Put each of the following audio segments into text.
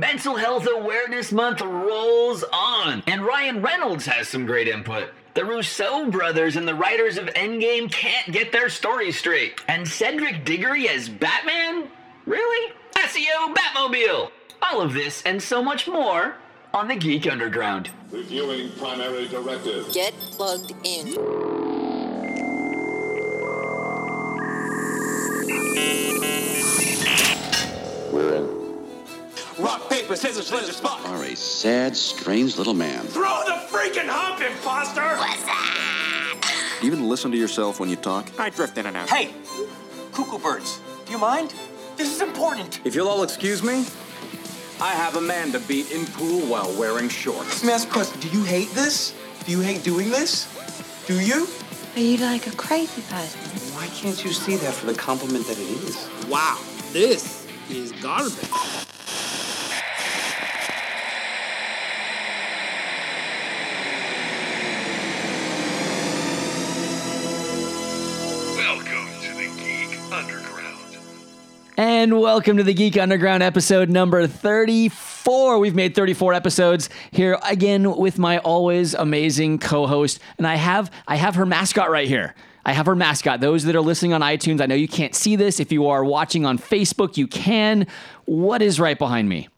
Mental Health Awareness Month rolls on, and Ryan Reynolds has some great input. The Russo brothers and the writers of Endgame can't get their story straight. And Cedric Diggory as Batman? Really? SEO Batmobile! All of this and so much more on the Geek Underground. Reviewing primary directive. Get plugged in. We're in. Rock, paper, scissors, scissors, spot. are a sad, strange little man. Throw the freaking hump, imposter! Do you even listen to yourself when you talk? I drift in and out. Hey, cuckoo birds, do you mind? This is important. If you'll all excuse me, I have a man to beat in pool while wearing shorts. Let me ask a question. Do you hate this? Do you hate doing this? Do you? Are you like a crazy person? Why can't you see that for the compliment that it is? Wow, this is garbage. And welcome to the Geek Underground episode number 34. We've made 34 episodes here again with my always amazing co-host and I have I have her mascot right here. I have her mascot. Those that are listening on iTunes, I know you can't see this. If you are watching on Facebook, you can. What is right behind me?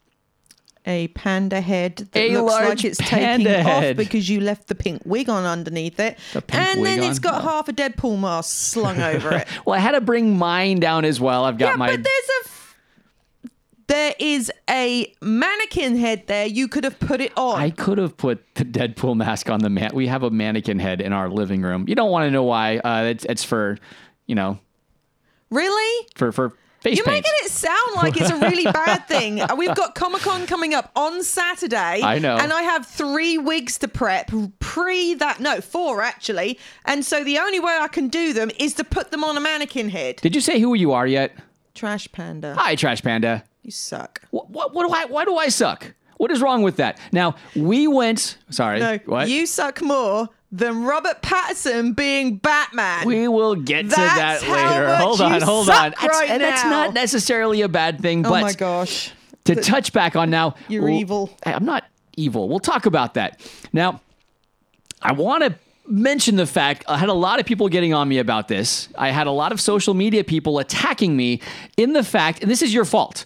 A panda head that A looks like it's taking head. off because you left the pink wig on underneath it. The and then it's got Oh. half a Deadpool mask slung over it. Well, I had to bring mine down as well. I've got yeah, my but there's a f- there is a mannequin head there. You could have put it on. I could have put the Deadpool mask on the man. We have a mannequin head in our living room. You don't want to know why. Uh, it's, it's for, you know, really? for for face You're paint. making it sound like it's a really bad thing. Uh, We've got Comic Con coming up on Saturday. I know. And I have three wigs to prep pre that. No, four actually. And so the only way I can do them is to put them on a mannequin head. Did you say who you are yet? Trash Panda. Hi, Trash Panda. You suck. What, what, what do I? Why do I suck? What is wrong with that? Now we went. Sorry. No, what? you suck more than Robert Pattinson being Batman. we will get to that later. Hold on, hold on. That's- right and that's not necessarily a bad thing, oh but my gosh. to touch back on now. You're well, evil. I'm not evil. We'll talk about that. Now, I want to mention the fact I had a lot of people getting on me about this. I had a lot of social media people attacking me in the fact, and this is your fault.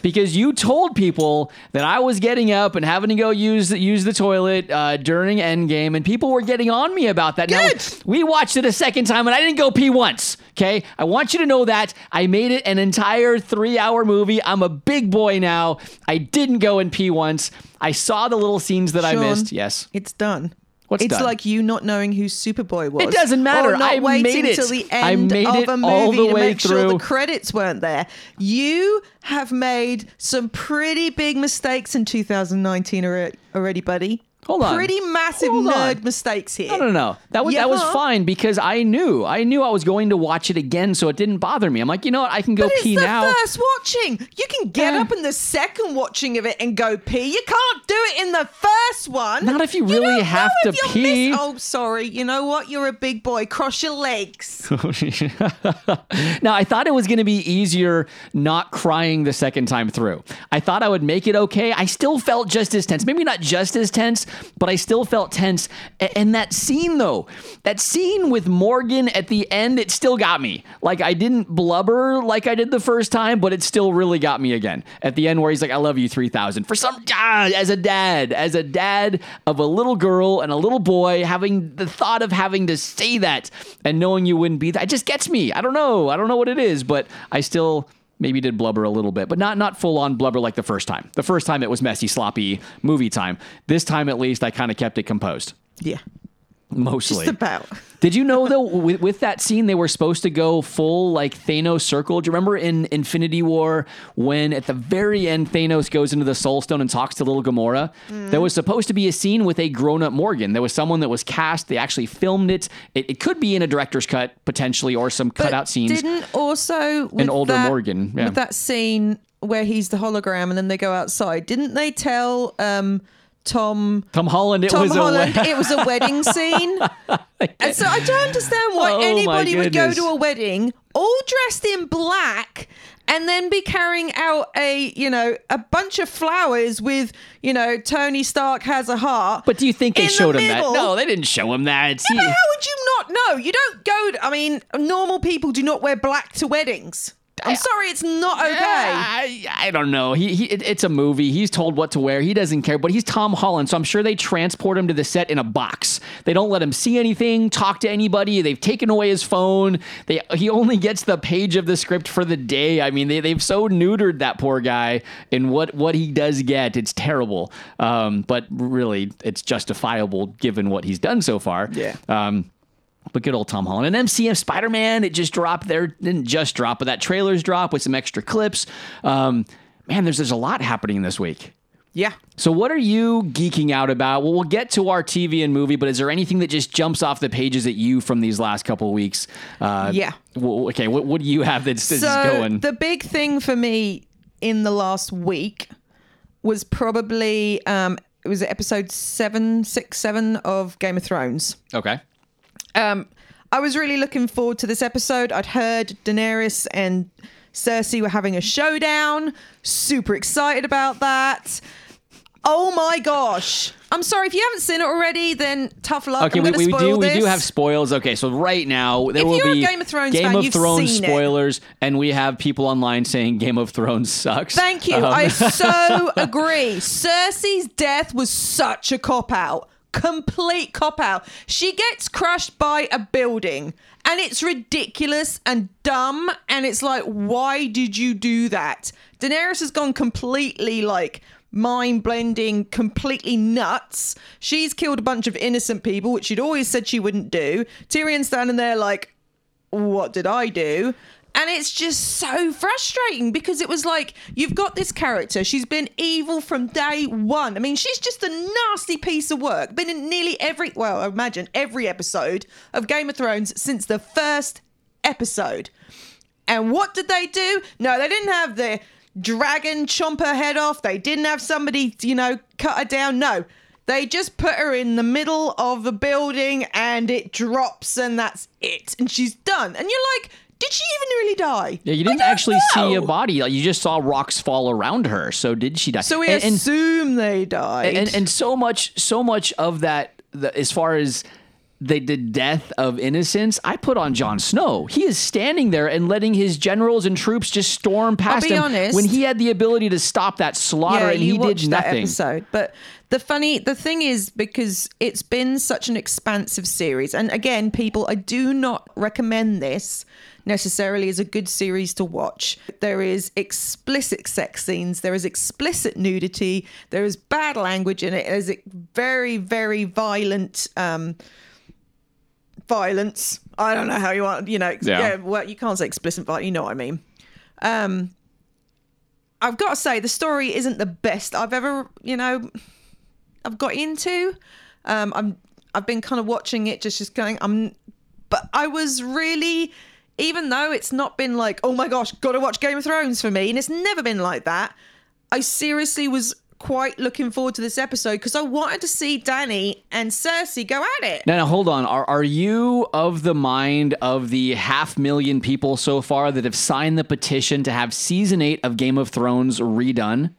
Because you told people that I was getting up and having to go use use the toilet uh, during Endgame, and people were getting on me about that. Good. Now, we watched it a second time, and I didn't go pee once. Okay, I want you to know that I made it an entire three-hour movie. I'm a big boy now. I didn't go and pee once. I saw the little scenes that I missed. Yes, It's done. What's it's done? like you not knowing who Superboy was. It doesn't matter. Or not I waiting made till the end of a movie to make sure the credits weren't there. You have made some pretty big mistakes in 2019 already, buddy. Hold on. Pretty massive Hold on. nerd mistakes here. No, no, no. That was that was fine because I knew I knew I was going to watch it again, so it didn't bother me. I'm like, you know what? I can go But it's pee the now. first watching. You can get Eh. up in the second watching of it and go pee. You can't do it in the first one. Not if you really don't have to pee. oh, sorry. You know what? You're a big boy. Cross your legs. now I thought it was going to be easier not crying the second time through. I thought I would make it okay. I still felt just as tense. Maybe not just as tense, but I still felt tense. And that scene though, that scene with Morgan at the end, it still got me. Like I didn't blubber like I did the first time, but it still really got me again. At the end where he's like, "I love you 3000." For some ah, as a dad, as a dad of a little girl and a little boy having the thought of having to say that and knowing you wouldn't be that just gets me. I don't know. I don't know what it is, but I still maybe did blubber a little bit, but not not full on blubber like the first time. The first time it was messy, sloppy movie time. This time at least I kind of kept it composed. Yeah. Mostly. Just about. Did you know though with, with that scene they were supposed to go full like Thanos circle? Do you remember in Infinity War when at the very end Thanos goes into the Soul Stone and talks to little Gamora? There was supposed to be a scene with a grown-up Morgan. There was someone that was cast. They actually filmed it. It, it could be in a director's cut potentially or some But cutout scenes. Didn't also with An older that- Morgan, yeah. with that scene where he's the hologram and then they go outside. Didn't they tell um, Tom Tom Holland. It Tom was Holland. a it was a wedding scene, and so I don't understand why Oh, anybody would go to a wedding all dressed in black and then be carrying out a you know a bunch of flowers with you know Tony Stark has a heart. But do you think they in the showed him that? No, they didn't show him that. But how would you not know? You don't go. I mean, normal people do not wear black to weddings. I'm sorry, it's not okay. I, I don't know. He, he it- it's a movie. He's told what to wear. He doesn't care. But he's Tom Holland, so I'm sure they transport him to the set in a box. They don't let him see anything, talk to anybody. They've taken away his phone. They he only gets the page of the script for the day. I mean, they they've so neutered that poor guy in what what he does get. It's terrible. Um, but really, it's justifiable given what he's done so far. Yeah. Um, but good old Tom Holland. And MCM Spider Man, it just dropped there. Didn't just drop, but that trailer's drop with some extra clips. Um, man, there's, there's a lot happening this week. Yeah. So, what are you geeking out about? Well, we'll get to our TV and movie, but is there anything that just jumps off the pages at you from these last couple of weeks? Uh, Yeah. well, okay, what, what do you have that's, that's so going? the big thing for me in the last week was probably um it was episode seven, six, seven of Game of Thrones. okay. Um, I was really looking forward to this episode. I'd heard Daenerys and Cersei were having a showdown. Super excited about that. Oh my gosh. I'm sorry if you haven't seen it already, then tough luck. Okay, we, we do we do have spoils. Okay, so right now there If will be Game of Thrones Game fan, of Thrones seen it. spoilers, and we have people online saying Game of Thrones sucks. Thank you. Um, I so agree. Cersei's death was such a cop out. Complete cop out. She gets crushed by a building and it's ridiculous and dumb. And it's like, why did you do that? Daenerys has gone completely like mind blending, completely nuts. She's killed a bunch of innocent people, which she'd always said she wouldn't do. Tyrion's standing there like, what did I do? And it's just so frustrating because it was like, you've got this character. She's been evil from day one. I mean, she's just a nasty piece of work. Been in nearly every, well, I imagine every episode of Game of Thrones since the first episode. And what did they do? No, they didn't have the dragon chomp her head off. They didn't have somebody, you know, cut her down. No. They just put her in the middle of a building and it drops and that's it. And she's done. And you're like, did she even really die? Yeah, you didn't actually see a body. Like, you just saw rocks fall around her. So did she die? So we and, and, assume they died. and and so much so much of that the, as far as the, the death of innocence, I put on Jon Snow. He is standing there and letting his generals and troops just storm past be him honest. when he had the ability to stop that slaughter and he did watched that nothing. episode. But the funny, the thing is, because it's been such an expansive series, and again, people, I do not recommend this necessarily is a good series to watch. There is explicit sex scenes, there is explicit nudity, there is bad language in it, there's very, very violent. Um, violence. I don't know how you want, you know, Yeah. yeah. well, you can't say explicit violence, you know what I mean. Um, I've got to say the story isn't the best I've ever, you know, I've got into. Um, I'm I've been kind of watching it, just just going. I'm, but I was really, even though it's not been like, oh my gosh, got to watch Game of Thrones for me, and it's never been like that. I seriously was quite looking forward to this episode because I wanted to see Danny and Cersei go at it. Now, now, hold on. Are are you of the mind of the half million people so far that have signed the petition to have season eight of Game of Thrones redone?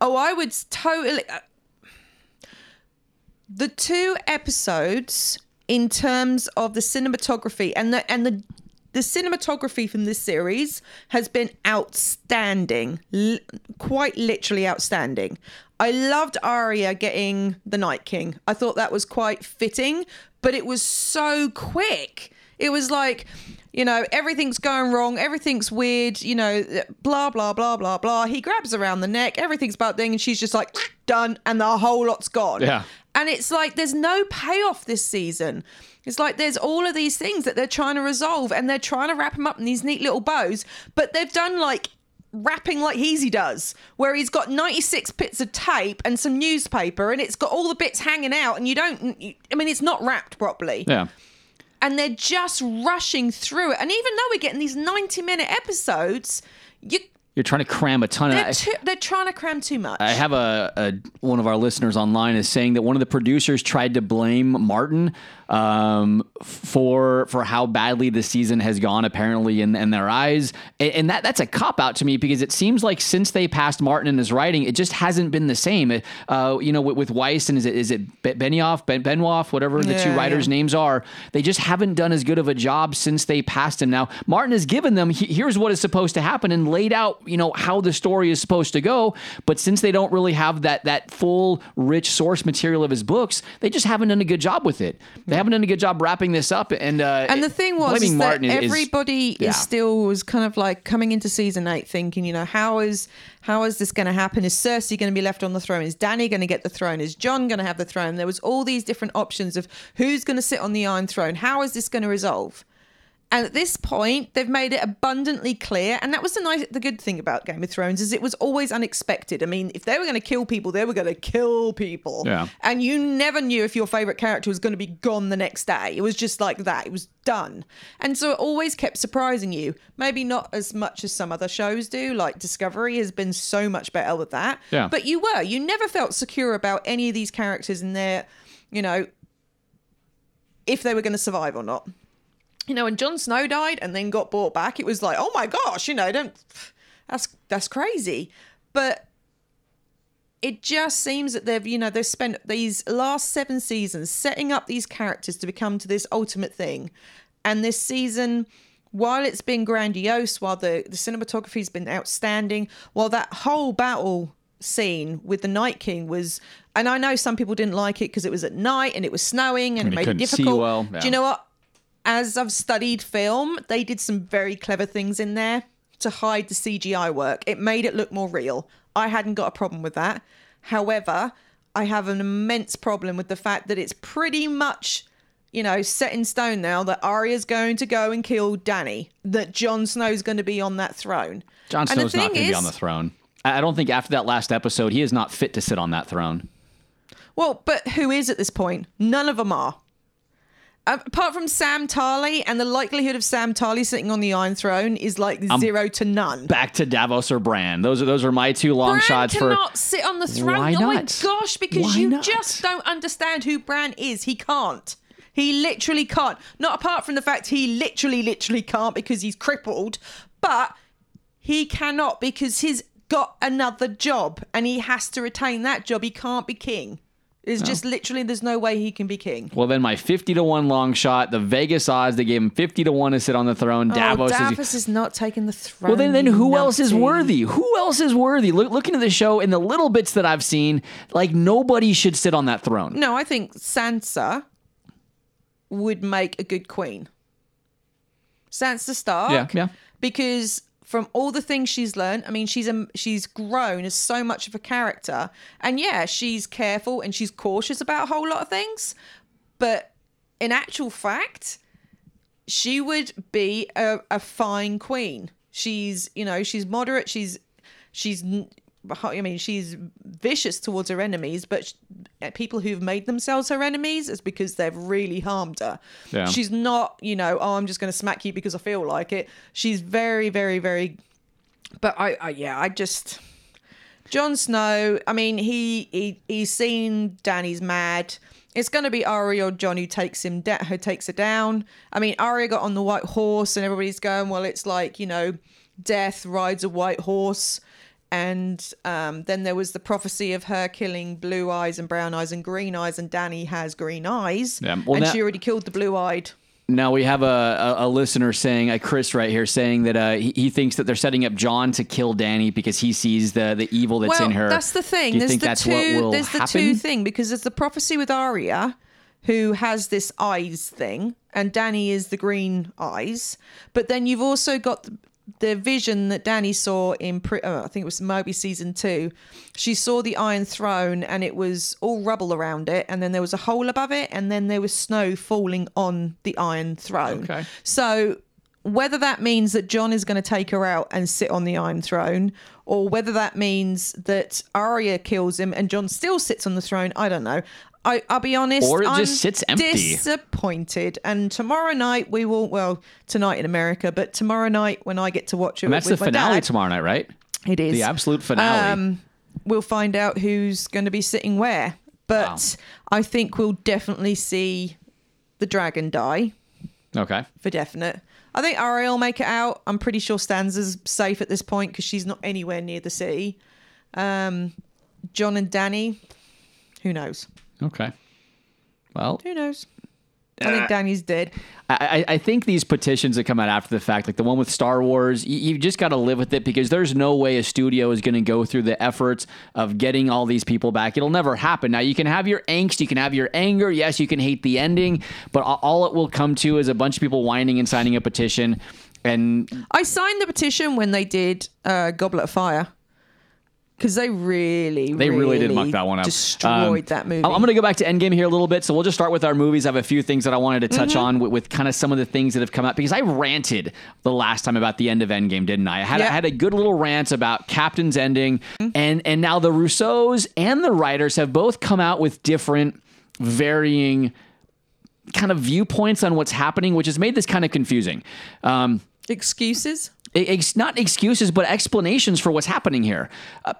Oh, I would totally. uh, the two episodes, in terms of the cinematography and the and the the cinematography from this series has been outstanding, L- quite literally outstanding. I loved Arya getting the Night King. I thought that was quite fitting, but it was so quick. It was like, you know, everything's going wrong, everything's weird, you know, blah blah blah blah blah. He grabs around the neck, everything's about thing, and she's just like done, and the whole lot's gone. Yeah. And it's like there's no payoff this season. It's like there's all of these things that they're trying to resolve and they're trying to wrap them up in these neat little bows, but they've done like wrapping like Heasy does, where he's got 96 bits of tape and some newspaper and it's got all the bits hanging out and you don't, I mean, it's not wrapped properly. Yeah. And they're just rushing through it. And even though we're getting these 90 minute episodes, you You're trying to cram a ton of. They're, too, they're trying to cram too much. I have a, a one of our listeners online is saying that one of the producers tried to blame Martin um, for for how badly the season has gone, apparently in, in their eyes, and, that that's a cop out to me because it seems like since they passed Martin in his writing, it just hasn't been the same. Uh, you know, with, with Weiss and is it is it Be- Benioff, ben, Benoff, whatever the two writers' yeah. names are, they just haven't done as good of a job since they passed him. Now Martin has given them he- here's what is supposed to happen and laid out you know how the story is supposed to go, but since they don't really have that that full rich source material of his books, they just haven't done a good job with it. They haven't done a good job wrapping this up. And uh, and the thing was blaming is that Martin is- is- everybody yeah. is still was kind of like coming into season eight thinking, you know, how is how is this going to happen? Is Cersei going to be left on the throne? Is Danny going to get the throne? Is Jon going to have the throne? There was all these different options of who's going to sit on the Iron Throne. How is this going to resolve? And at this point, they've made it abundantly clear, and that was the nice, the good thing about Game of Thrones is it was always unexpected. I mean, if they were going to kill people, they were going to kill people, Yeah. and you never knew if your favorite character was going to be gone the next day. It was just like that. It was done, and so it always kept surprising you. Maybe not as much as some other shows do, like Discovery has been so much better with that. Yeah. But you were, you never felt secure about any of these characters and their, you know, if they were going to survive or not you know, when Jon Snow died and then got brought back, it was like, oh my gosh, you know, don't that's that's crazy. But it just seems that they've, you know, they've spent these last seven seasons setting up these characters to become to this ultimate thing. And this season, while it's been grandiose, while the, the cinematography's been outstanding, while that whole battle scene with the Night King was and I know some people didn't like it because it was at night and it was snowing and And it made it difficult. well, Do you know what? As I've studied film, they did some very clever things in there to hide the CGI work. It made it look more real. I hadn't got a problem with that. However, I have an immense problem with the fact that it's pretty much, you know, set in stone now that Arya's going to go and kill Danny, that Jon Snow's going to be on that throne. Jon Snow's not going to be on the throne. I don't think after that last episode, he is not fit to sit on that throne. Well, but who is at this point? None of them are. Uh, apart from Sam Tarly, and the likelihood of Sam Tarly sitting on the Iron Throne is like zero to none. Back to Davos or Bran. Those are those are my two long Bran shots for. cannot sit on the throne. Why Oh my not? gosh, because Why you not? just don't understand who Bran is. He can't. He literally can't. Not apart from the fact he literally, literally can't because he's crippled, but he cannot because he's got another job and he has to retain that job. He can't be king. It's just literally, there's no way he can be king. Well, then my 50 to 1 long shot, the Vegas odds, they gave him 50 to 1 to sit on the throne. Oh, Davos, oh, is. Davos is not taking the throne. Well, then, then who else is worthy? Who else is worthy? Look, looking at the show and the little bits that I've seen, like nobody should sit on that throne. No, I think Sansa would make a good queen. Sansa Stark. Yeah, yeah. Because from all the things she's learned, I mean, she's a, she's grown as so much of a character, and yeah, she's careful and she's cautious about a whole lot of things, but in actual fact, she would be a, a fine queen. She's, you know, she's moderate. She's, she's, I mean, she's vicious towards her enemies, but sh- eh, people who've made themselves her enemies is because they've really harmed her. Yeah. She's not, you know, oh, I'm just going to smack you because I feel like it. She's very, very, very. But I, I yeah, I just. Jon Snow, I mean, he, he he's seen Danny's mad. It's going to be Arya or Jon who takes him da- who takes her down. I mean, Arya got on the white horse, and everybody's going, well, it's like you know, death rides a white horse. And um, then there was the prophecy of her killing blue eyes and brown eyes and green eyes, and Danny has green eyes, Yeah, well, and now- she already killed the blue-eyed. Now we have a, a, a listener saying, a Chris right here, saying that uh, he, he thinks that they're setting up Jon to kill Danny because he sees the, the evil that's well, in her. that's the thing. Do you there's think the that's two. what will there's the happen? two thing because there's the prophecy with Arya, who has this eyes thing, and Danny is the green eyes. But then you've also got the, the vision that Danny saw in, uh, I think it was Moby season two. She saw the Iron Throne, and it was all rubble around it, and then there was a hole above it, and then there was snow falling on the Iron Throne. Okay. So whether that means that Jon is going to take her out and sit on the Iron Throne, or whether that means that Arya kills him and Jon still sits on the throne, I don't know. I, I'll be honest. Or it I'm just sits empty. Disappointed. And tomorrow night we will. Well, tonight in America, but tomorrow night when I get to watch it, And that's with the finale dad, tomorrow night, right? It is The absolute finale. Um, we'll find out who's going to be sitting where, but I think we'll definitely see the dragon die okay. for definite. I think Arya will make it out. I'm pretty sure Sansa's safe at this point because she's not anywhere near the city. Um, Jon and Danny, who knows? Okay. Well, Who knows? I think Danny's dead. I, I think these petitions that come out after the fact, like the one with Star Wars, you, you just got to live with it because there's no way a studio is going to go through the efforts of getting all these people back. It'll never happen. Now, you can have your angst, you can have your anger. Yes, you can hate the ending, but all- all it will come to is a bunch of people whining and signing a petition. And I signed the petition when they did uh, Goblet of Fire because they really, They really, did muck that one up. Destroyed Um, that movie. I'm going to go back to Endgame here a little bit. So we'll just start with our movies. I have a few things that I wanted to touch Mm-hmm. on with, with kind of some of the things that have come up because I ranted the last time about the end of Endgame, didn't I? I had, I had a good little rant about Captain's ending, and and now the Russos and the writers have both come out with different, varying kind of viewpoints on what's happening, which has made this kind of confusing. Um, Excuses? ex- not excuses, but explanations for what's happening here. Uh,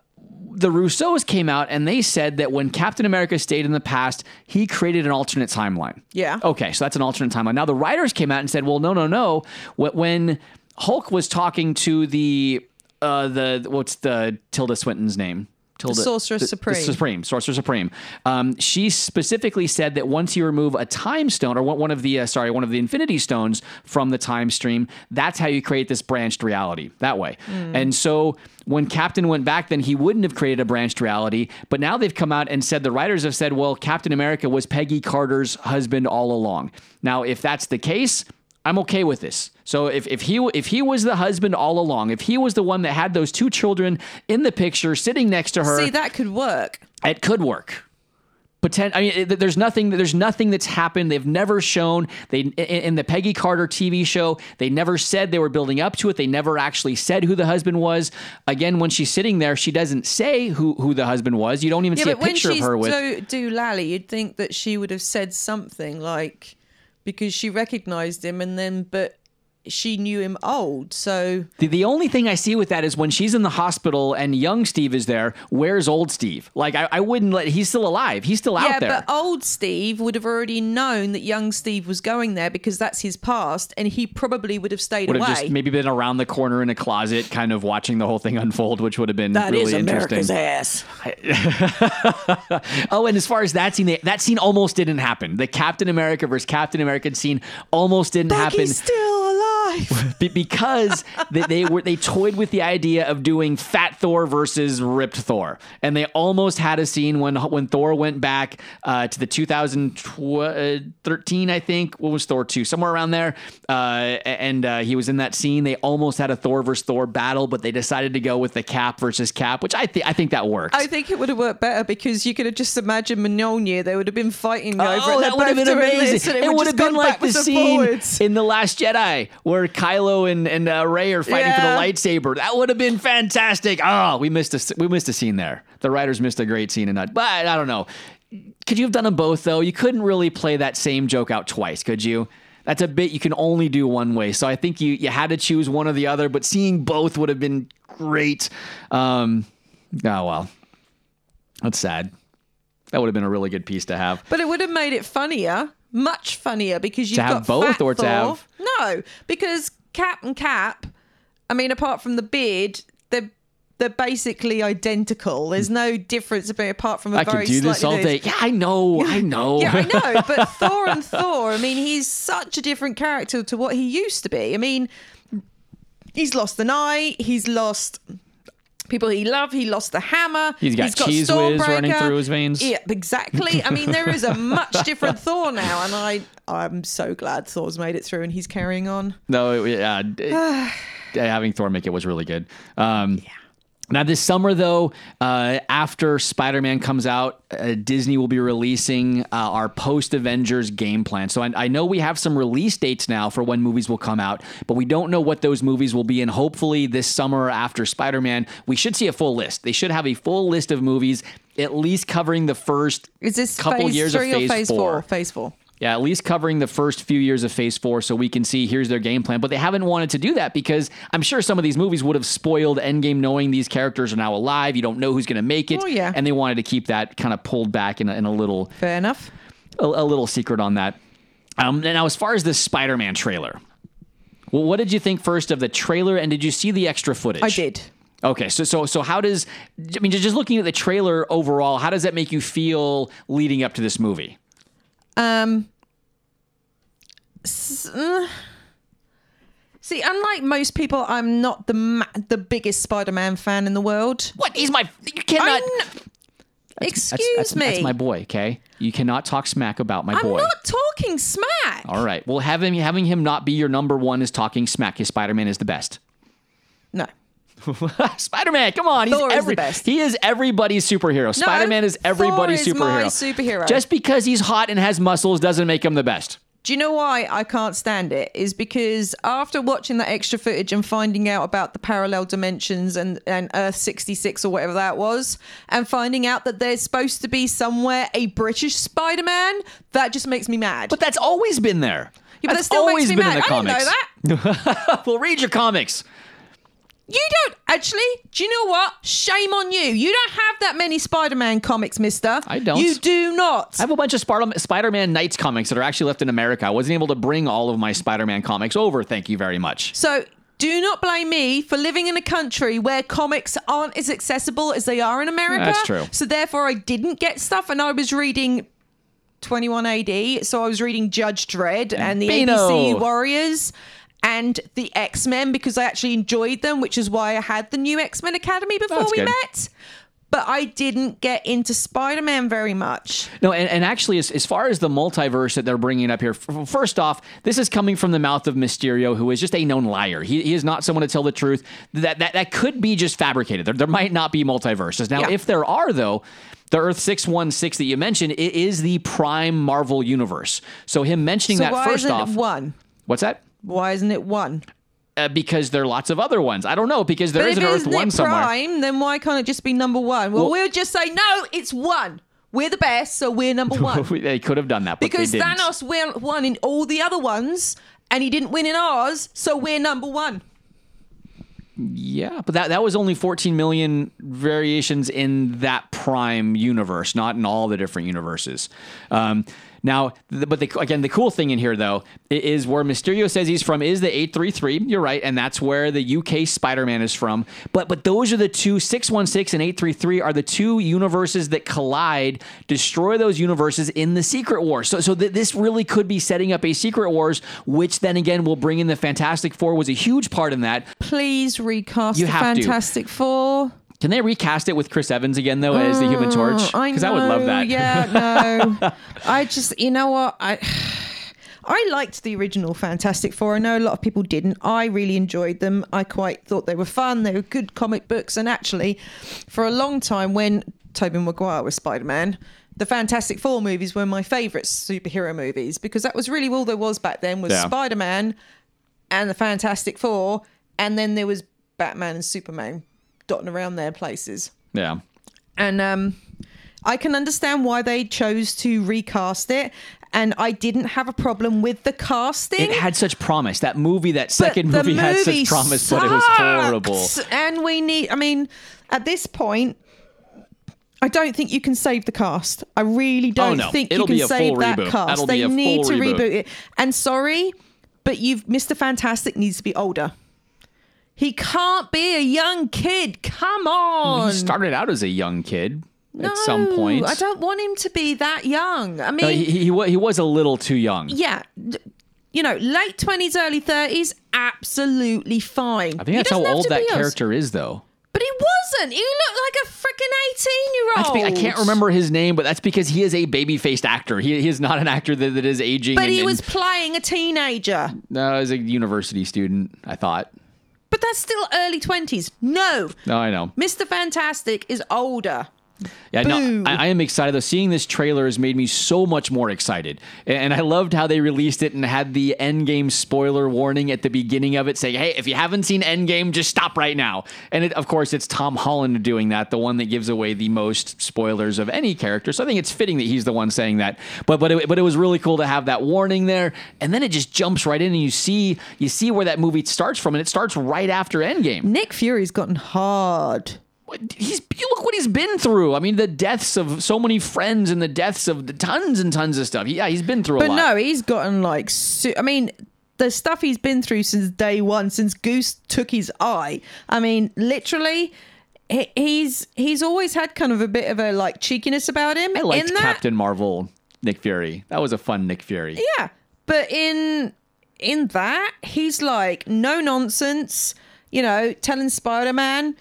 the Russos came out and they said that when Captain America stayed in the past, he created an alternate timeline. Yeah. Okay, so that's an alternate timeline. Now the writers came out and said, "Well, no, no, no. When Hulk was talking to the uh, the what's the Tilda Swinton's name? Tilda, Sorcerer Supreme. The Supreme, Sorcerer Supreme. Um, she specifically said that once you remove a time stone, or one of the uh, sorry, one of the Infinity Stones from the time stream, that's how you create this branched reality that way. And so when Captain went back, then he wouldn't have created a branched reality. But now they've come out and said the writers have said, well, Captain America was Peggy Carter's husband all along. Now, if that's the case. I'm okay with this. So if, if he if he was the husband all along, if he was the one that had those two children in the picture sitting next to her, See, that could work. it could work. Potent, I mean, it- there's nothing. There's nothing that's happened. They've never shown. They in, in the Peggy Carter TV show. They never said they were building up to it. They never actually said who the husband was. Again, when she's sitting there, she doesn't say who who the husband was. You don't even Yeah, see a picture of her with. do, do Lally, you'd think that she would have said something like, because she recognized him and then, but she knew him old. So The, the only thing I see with that is when she's in the hospital and young Steve is there. Where's old Steve? Like I, I wouldn't let. He's still alive. He's still yeah, out there. but old Steve would have already known that young Steve was going there because that's his past, and he probably would have stayed would away. have just maybe been around the corner in a closet, kind of watching the whole thing unfold, which would have been That really is America's interesting. ass. Oh, and as far as that scene, that scene almost didn't happen. The Captain America versus Captain America scene almost didn't happen still be- because they, they were they toyed with the idea of doing Fat Thor versus Ripped Thor, and they almost had a scene when when Thor went back uh, to the 2013, I think. What was Thor two? Somewhere around there, uh, and uh, he was in that scene. They almost had a Thor versus Thor battle, but they decided to go with the Cap versus Cap, which I think I think that works. I think it would have worked better because you could have just imagined Mignonia. They would have been fighting over Oh, it. that would have been amazing. it, It would have been like the scene Forwards. in The Last Jedi where Kylo and, and uh, Rey are fighting Yeah. for the lightsaber. That would have been fantastic. Oh, we missed a we missed a scene there. The writers missed a great scene in that. But I don't know. Could you have done them both though? You couldn't really play that same joke out twice, could you? That's a bit you can only do one way. So I think you you had to choose one or the other. But seeing both would have been great. Um, oh well, that's sad. That would have been a really good piece to have. But it would have made it funnier, much funnier, because you've To have got both Fat or to Thor. have- no, because Cap and Cap. I mean, apart from the beard, they're they're basically identical. There's no difference about apart from a I very could do this slightly all day. Yeah, I know. I know. Yeah, I know. But Thor and Thor, I mean, he's such a different character to what he used to be. I mean, he's lost an eye. He's lost people he loved. He lost the hammer. He's got cheese whiz running Stormbreaker. through his veins. Yeah, exactly. I mean, there is a much different Thor now, and I, I'm so glad Thor's made it through and he's carrying on. No, it- yeah, it- having Thor make it was really good. Um, Now, this summer, though, uh, after Spider Man comes out, uh, Disney will be releasing uh, our post Avengers game plan. So I, I know we have some release dates now for when movies will come out, but we don't know what those movies will be. And hopefully, this summer after Spider Man, we should see a full list. They should have a full list of movies, at least covering the first Is this couple phase years three of phase, or phase four. four? Phase four. Yeah, at least covering the first few years of Phase 4 so we can see here's their game plan. But they haven't wanted to do that because I'm sure some of these movies would have spoiled Endgame knowing these characters are now alive. You don't know who's going to make it. Oh, yeah. And they wanted to keep that kind of pulled back in a, in a little Fair enough. a, a little secret on that. Um, now, as far as the Spider Man trailer, well, what did you think first of the trailer and did you see the extra footage? I did. Okay, so so so how does I mean just looking at the trailer overall, how does that make you feel leading up to this movie? Um. uh, See, unlike most people, I'm not the ma- the biggest Spider-Man fan in the world. What? He's my you cannot I'm- Excuse that's, that's, me. That's my boy, okay? You cannot talk smack about my boy. I'm not talking smack. All right. Well, having having him not be your number one is talking smack. His Spider-Man is the best. No. Spider-Man, come on. He's Thor the every, best. He is everybody's superhero. Spider-Man is everybody's Thor is my superhero. superhero. Just because he's hot and has muscles doesn't make him the best. Do you know why I can't stand it? Is because after watching that extra footage and finding out about the parallel dimensions and, and Earth 66 or whatever that was, and finding out that there's supposed to be somewhere a British Spider Man, that just makes me mad. But that's always been there. Yeah, but that's that still always makes me been mad. in the I didn't know comics. that. well, read your comics. You don't actually. Do you know what? Shame on you. You don't have that many Spider-Man comics, Mister. I don't. You do not. I have a bunch of Spider-Man Knights comics that are actually left in America. I wasn't able to bring all of my Spider-Man comics over. Thank you very much. So do not blame me for living in a country where comics aren't as accessible as they are in America. That's true. So therefore, I didn't get stuff, and I was reading 21 AD. So I was reading Judge Dredd and the Beano. ABC Warriors. And the X Men because I actually enjoyed them, which is why I had the new X Men Academy before That's we good. met. But I didn't get into Spider Man very much. No, and, and actually, as, as far as the multiverse that they're bringing up here, f- first off, this is coming from the mouth of Mysterio, who is just a known liar. He, he is not someone to tell the truth. That that, that could be just fabricated. There, there might not be multiverses. Now, Yeah. if there are, though, the Earth 616 that you mentioned, it is the prime Marvel universe. So him mentioning So that first off. one? What's that? Why isn't it one? Uh, because there are lots of other ones. I don't know, because there but is an Earth 1 it somewhere. prime, then why can't it just be number one? Well, Well- we'll just say no, it's one. We're the best, so we're number one. they could have done that, but because they didn't. Thanos won in all the other ones, and he didn't win in ours, so we're number one. Yeah, but that, that was only 14 million variations in that prime universe, not in all the different universes. Um, now, but the, again, the cool thing in here, though, is where Mysterio says he's from is the 833. You're right, and that's where the UK Spider-Man is from. But but those are the two 616 and 833 are the two universes that collide, destroy those universes in the Secret Wars. So so th- this really could be setting up a Secret Wars, which then again will bring in the Fantastic Four was a huge part in that. Please recast You the have to. Fantastic Four. Can they recast it with Chris Evans again though as the Human Torch? Mm, I Because I, would love that. Yeah, no. I just, you know what? I. I liked the original Fantastic Four. I know a lot of people didn't. I really enjoyed them. I quite thought they were fun. They were good comic books. And actually, for a long time, when Tobey Maguire was Spider Man, the Fantastic Four movies were my favourite superhero movies because that was really all there was back then was Yeah. Spider Man and the Fantastic Four, and then there was Batman and Superman dotting around their places yeah. and um, I can understand why they chose to recast it. And I didn't have a problem with the casting. It had such promise. That movie, that second the movie, had such movie promise, but it was horrible. And we need. I mean, at this point. I don't think you can save the cast. I really don't Oh, no. think It'll you be can save that reboot. cast. That'll they need to reboot. reboot it. And sorry, but you've Mr. Fantastic needs to be older. He can't be a young kid. Come on. He started out as a young kid at some point. I don't want him to be that young. I mean, No, he, he, he was a little too young. yeah, you know, late twenties, early thirties, absolutely fine. I think that's how old that character is, though. But he wasn't. He looked like a freaking eighteen-year-old. be- I can't remember his name, but that's because he is a baby-faced actor. He, he is not an actor that, that is aging. But and, he and- was playing a teenager. no, he's a university student. I thought. But that's still early twenties. No, No, I know. Mr. Fantastic is older. Yeah, no, I, I am excited though. Seeing this trailer has made me so much more excited, and, and I loved how they released it and had the Endgame spoiler warning at the beginning of it, saying, "Hey, if you haven't seen Endgame, just stop right now." And it, of course, it's Tom Holland doing that, the one that gives away the most spoilers of any character. So I think it's fitting that he's the one saying that. But but it, but it was really cool to have that warning there, and then it just jumps right in, and you see you see where that movie starts from, and it starts right after Endgame. Nick Fury's gotten hard. He's you look what he's been through. I mean, the deaths of so many friends and the deaths of the tons and tons of stuff. Yeah, he's been through a But no, he's gotten like. Su- I mean, the stuff he's been through since day one, since Goose took his eye. I mean, literally, he- he's he's always had kind of a bit of a like cheekiness about him. I liked in that, Captain Marvel, Nick Fury. That was a fun Nick Fury. Yeah, but in in that, he's like no nonsense. You know, telling Spider Man.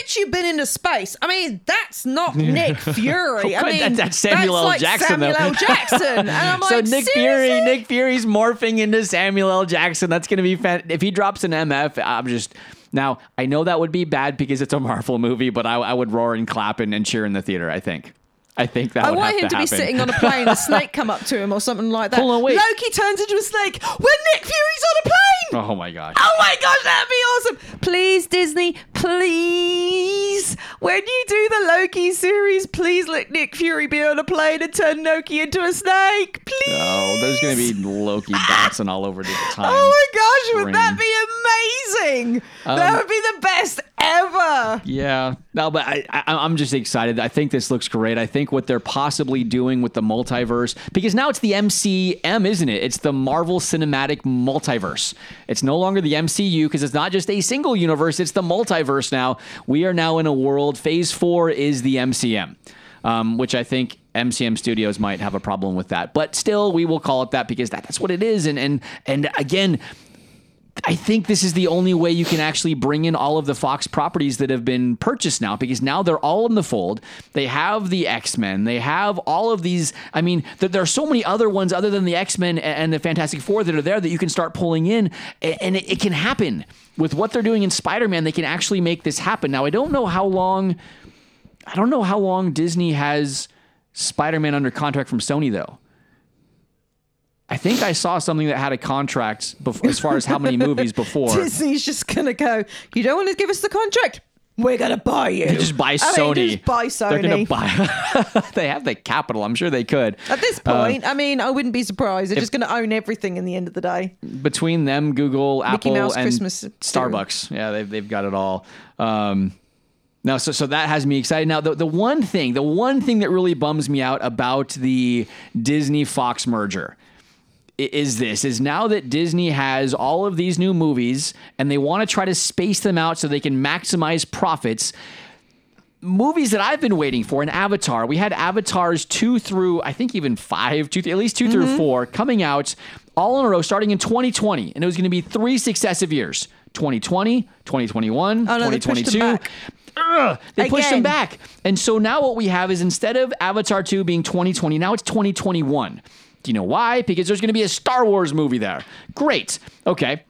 Bitch, you've been into space. I mean, that's not Nick Fury. I mean, that- that's Samuel L. like Jackson, Samuel. L. Jackson. And I'm so Nick seriously? Fury, Nick Fury's morphing into Samuel L. Jackson. That's going to be fan- if he drops an MF. I'm just now. I know that would be bad because it's a Marvel movie, but I, I would roar and clap and, and cheer in the theater. I think. I think that I would want have him to, be happen. sitting on a plane, a snake come up to him or something like that. Hold on, wait. Loki turns into a snake when Nick Fury's on a plane. Oh my gosh. Oh my gosh, that'd be awesome. Please, Disney, please. When you do the Loki series, please let Nick Fury be on a plane and turn Loki into a snake. Please. Oh, there's going to be Loki bouncing all over the time. Oh my gosh, would that be amazing? that Um, would be the best ever. Yeah, no, but I, I, I'm just excited. I think this looks great. I think what they're possibly doing with the multiverse, because now it's the MCM, isn't it? It's the Marvel Cinematic Multiverse. It's no longer the MCU because it's not just a single universe; it's the multiverse now. We are now in a world. Phase four is the MCM, um, which I think. MCM Studios might have a problem with that, but still, we will call it that because that, that's what it is. And and and again, I think this is the only way you can actually bring in all of the Fox properties that have been purchased now because now they're all in the fold. They have the X Men, they have all of these. I mean, there, are so many other ones other than the X Men and the Fantastic Four that are there that you can start pulling in, and it can happen. With what they're doing in Spider Man, they can actually make this happen. Now, I don't know how long. I don't know how long Disney has Spider Man under contract from Sony, though. I think I saw something that had a contract before, as far as how many movies before. Disney's just gonna go. You don't want to give us the contract? We're gonna buy you. just buy I mean, Sony. just buy Sony. They're gonna buy. they have the capital. I'm sure they could. At this Uh, point, I mean, I wouldn't be surprised. They're just going to own everything in the end of the day. between them, Google, Apple, Mouse and Christmas cereal. Starbucks. Yeah, they've they've got it all. Um, no, so so that has me excited. Now, the the one thing, the one thing that really bums me out about the Disney Fox merger i- is this is now that Disney has all of these new movies and they want to try to space them out so they can maximize profits movies that I've been waiting for in Avatar. We had Avatars 2 through I think even 5, two, at least 2 Mm-hmm. through 4 coming out all in a row starting in 2020 and it was going to be 3 successive years. 2020, 2021, Oh, no, they pushed them 2022. Ugh, they pushed them back. And so now what we have is instead of Avatar 2 being 2020, now it's 2021. Do you know why? Because there's going to be a Star Wars movie there. Great. Okay.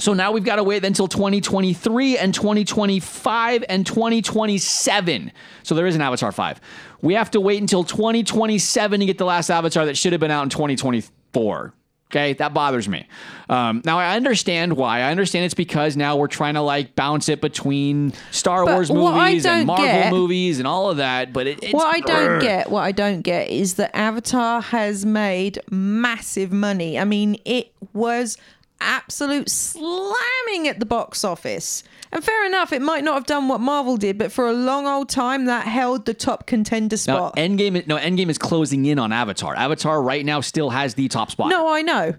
So now we've got to wait until 2023 and 2025 and 2027. So there is an Avatar 5. We have to wait until 2027 to get the last Avatar that should have been out in 2024. Okay, that bothers me. Um, now I understand why. I understand it's because now we're trying to like bounce it between Star But Wars movies and Marvel get- movies and all of that. But it, it's what I don't Brr. get, what I don't get is that Avatar has made massive money. I mean, it was absolute slamming at the box office. And fair enough, it might not have done what Marvel did, but for a long old time that held the top contender Now, spot. Endgame, no, Endgame is closing in on Avatar. Avatar right now still has the top spot. no, I know.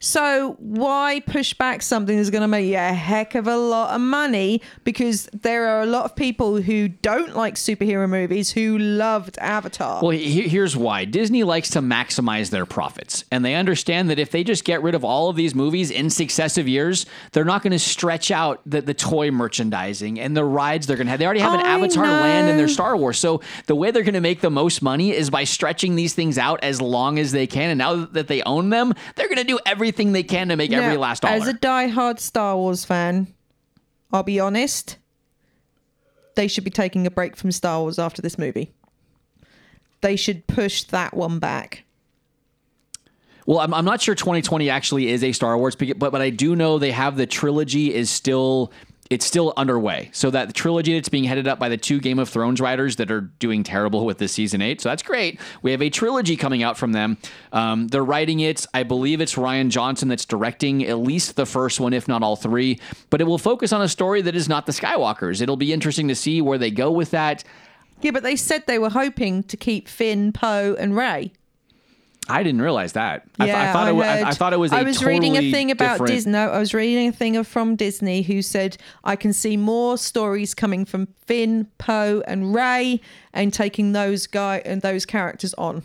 So why push back something that's going to make you a heck of a lot of money? Because there are a lot of people who don't like superhero movies who loved Avatar. Well, he- here's why. Disney likes to maximize their profits. And they understand that if they just get rid of all of these movies in successive years, they're not going to stretch out the, the toy merchandising and the rides they're going to have. They already have an I Avatar land in their. Star Wars. So the way they're going to make the most money is by stretching these things out as long as they can. And now that they own them, they're going to do everything they can to make every last dollar. As a die-hard Star Wars fan, I'll be honest. They should be taking a break from Star Wars after this movie. they should push that one back. Well, I'm, I'm not sure 2020 actually is a Star Wars, but but I do know they have the trilogy is still it's still underway. So that trilogy that's being headed up by the two Game of Thrones writers that are doing terrible with this season eight. So that's great. We have a trilogy coming out from them. Um, they're writing it. I believe it's Rian Johnson that's directing at least the first one, if not all three. But it will focus on a story that is not the Skywalkers. It'll be interesting to see where they go with that. Yeah, but they said they were hoping to keep Finn, Poe, and Rey. I didn't realize that. I, th- Yeah, I thought it, wa- I, I thought it was. I I was reading a thing about different- Disney. No, I was reading a thing from Disney who said I can see more stories coming from Finn, Poe, and Rey, and taking those guy and those characters on.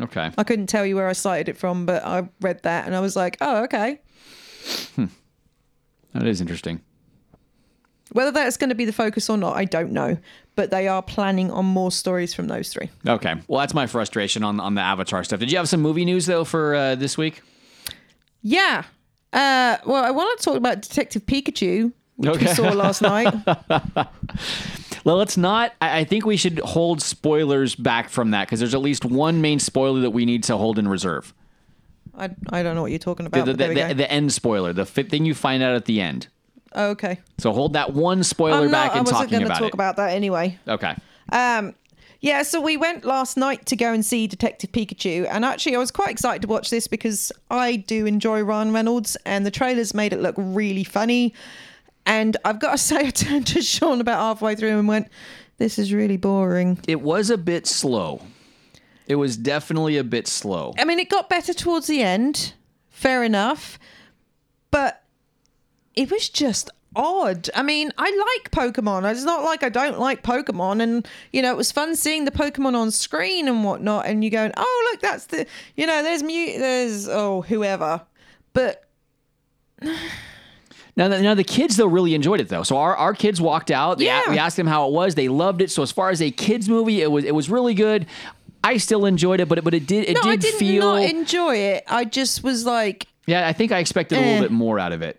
Okay. I couldn't tell you where I cited it from, but I read that and I was like, oh, okay. Hmm. That is interesting. Whether that's going to be the focus or not, I don't know. But they are planning on more stories from those three. Okay. Well, that's my frustration on, on the Avatar stuff. Did you have some movie news, though, for uh, this week? Yeah. Uh, well, I want to talk about Detective Pikachu, which Okay. we saw last night. Well, let's not. I, I think we should hold spoilers back from that because there's at least one main spoiler that we need to hold in reserve. I, I don't know what you're talking about. the, but there we the, go. the end spoiler, the thing you find out at the end. Oh, okay. So hold that one spoiler I'm back not, I wasn't talking going to about talk it. about that anyway. okay. Um, yeah, so we went last night to go and see Detective Pikachu, and actually, I was quite excited to watch this because I do enjoy Ryan Reynolds, and the trailers made it look really funny. And I've got to say, I turned to Sean about halfway through and went, "This is really boring." It was a bit slow. It was definitely a bit slow. I mean, it got better towards the end, fair enough, but it was just odd. I mean, I like Pokemon. It's not like I don't like Pokemon, and you know, it was fun seeing the Pokemon on screen and whatnot. And you going, oh look, that's the, you know, there's Mew, there's oh whoever, but Now, the- now the kids though really enjoyed it though. So our, our kids walked out. They, Yeah. We asked them how it was. They loved it. So as far as a kids movie, it was it was really good. I still enjoyed it, but it, but it did it no, did I did feel. not enjoy it. I just was like, yeah, I think I expected a Eh. little bit more out of it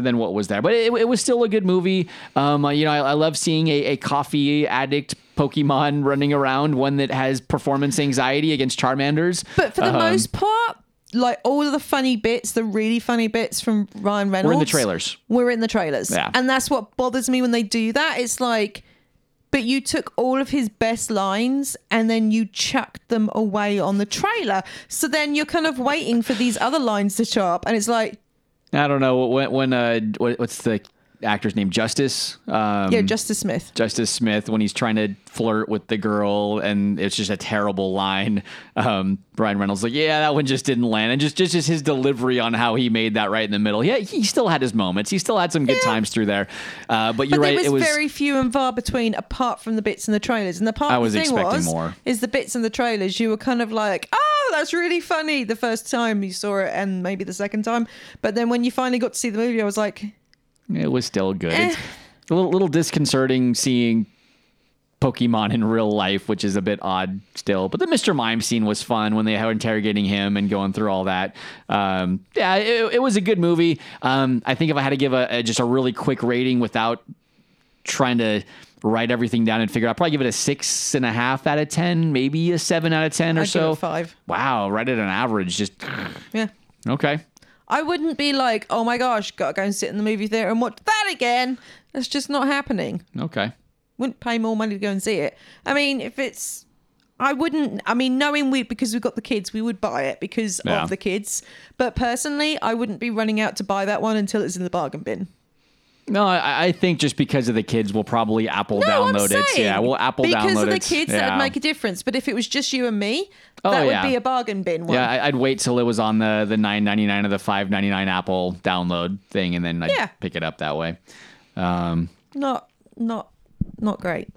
than, what was there. But it, it was still a good movie. Um, uh, you know, I, I love seeing a, a coffee addict Pokemon running around, one that has performance anxiety against Charmanders. but for the Um, most part. Like all of the funny bits, the really funny bits from Ryan Reynolds, Were in the trailers. We're in the trailers, Yeah. and that's what bothers me when they do that. It's like, but you took all of his best lines and then you chucked them away on the trailer. So then you're kind of waiting for these other lines to show up, and it's like, I don't know when when uh what, what's the actor's name? Justice. Um, yeah, Justice Smith. Justice Smith when he's trying to flirt with the girl and it's just a terrible line. Um, Ryan Reynolds like, yeah, that one just didn't land, and just just just his delivery on how he made that right in the middle. Yeah, he still had his moments. He still had some good times through there. Uh, but you're But right. there was, it was very few and far between, apart from the bits in the trailers. And the part I was the thing expecting was, more. is the bits in the trailers. You were kind of like, oh, that's really funny the first time you saw it, and maybe the second time. But then when you finally got to see the movie, I was like, it was still good. Eh. It's a little, little disconcerting seeing Pokemon in real life, which is a bit odd still. But the Mr. Mime scene was fun when they were interrogating him and going through all that. Um, yeah, it, it was a good movie. Um, I think if I had to give a, a just a really quick rating without trying to write everything down and figure, I'd probably give it a six and a half out of ten, maybe a seven out of ten or I'd so. five. Wow, right at an average. Just yeah. okay. I wouldn't be like, oh my gosh, gotta go and sit in the movie theater and watch that again. That's just not happening. Okay. Wouldn't pay more money to go and see it. I mean, if it's, I wouldn't. I mean, knowing we because we've got the kids, we would buy it because Yeah. of the kids. But personally, I wouldn't be running out to buy that one until it's in the bargain bin. No, I, I think just because of the kids, we'll probably Apple No, I'm download it. saying, Yeah, we'll Apple because download it. Because of the it. kids yeah. that would make a difference. But if it was just you and me, Oh, that yeah. would be a bargain bin one. Yeah, I'd wait till it was on the the nine ninety nine or the five ninety nine Apple download thing, and then I'd Yeah. pick it up that way. Um, Not, not, not great.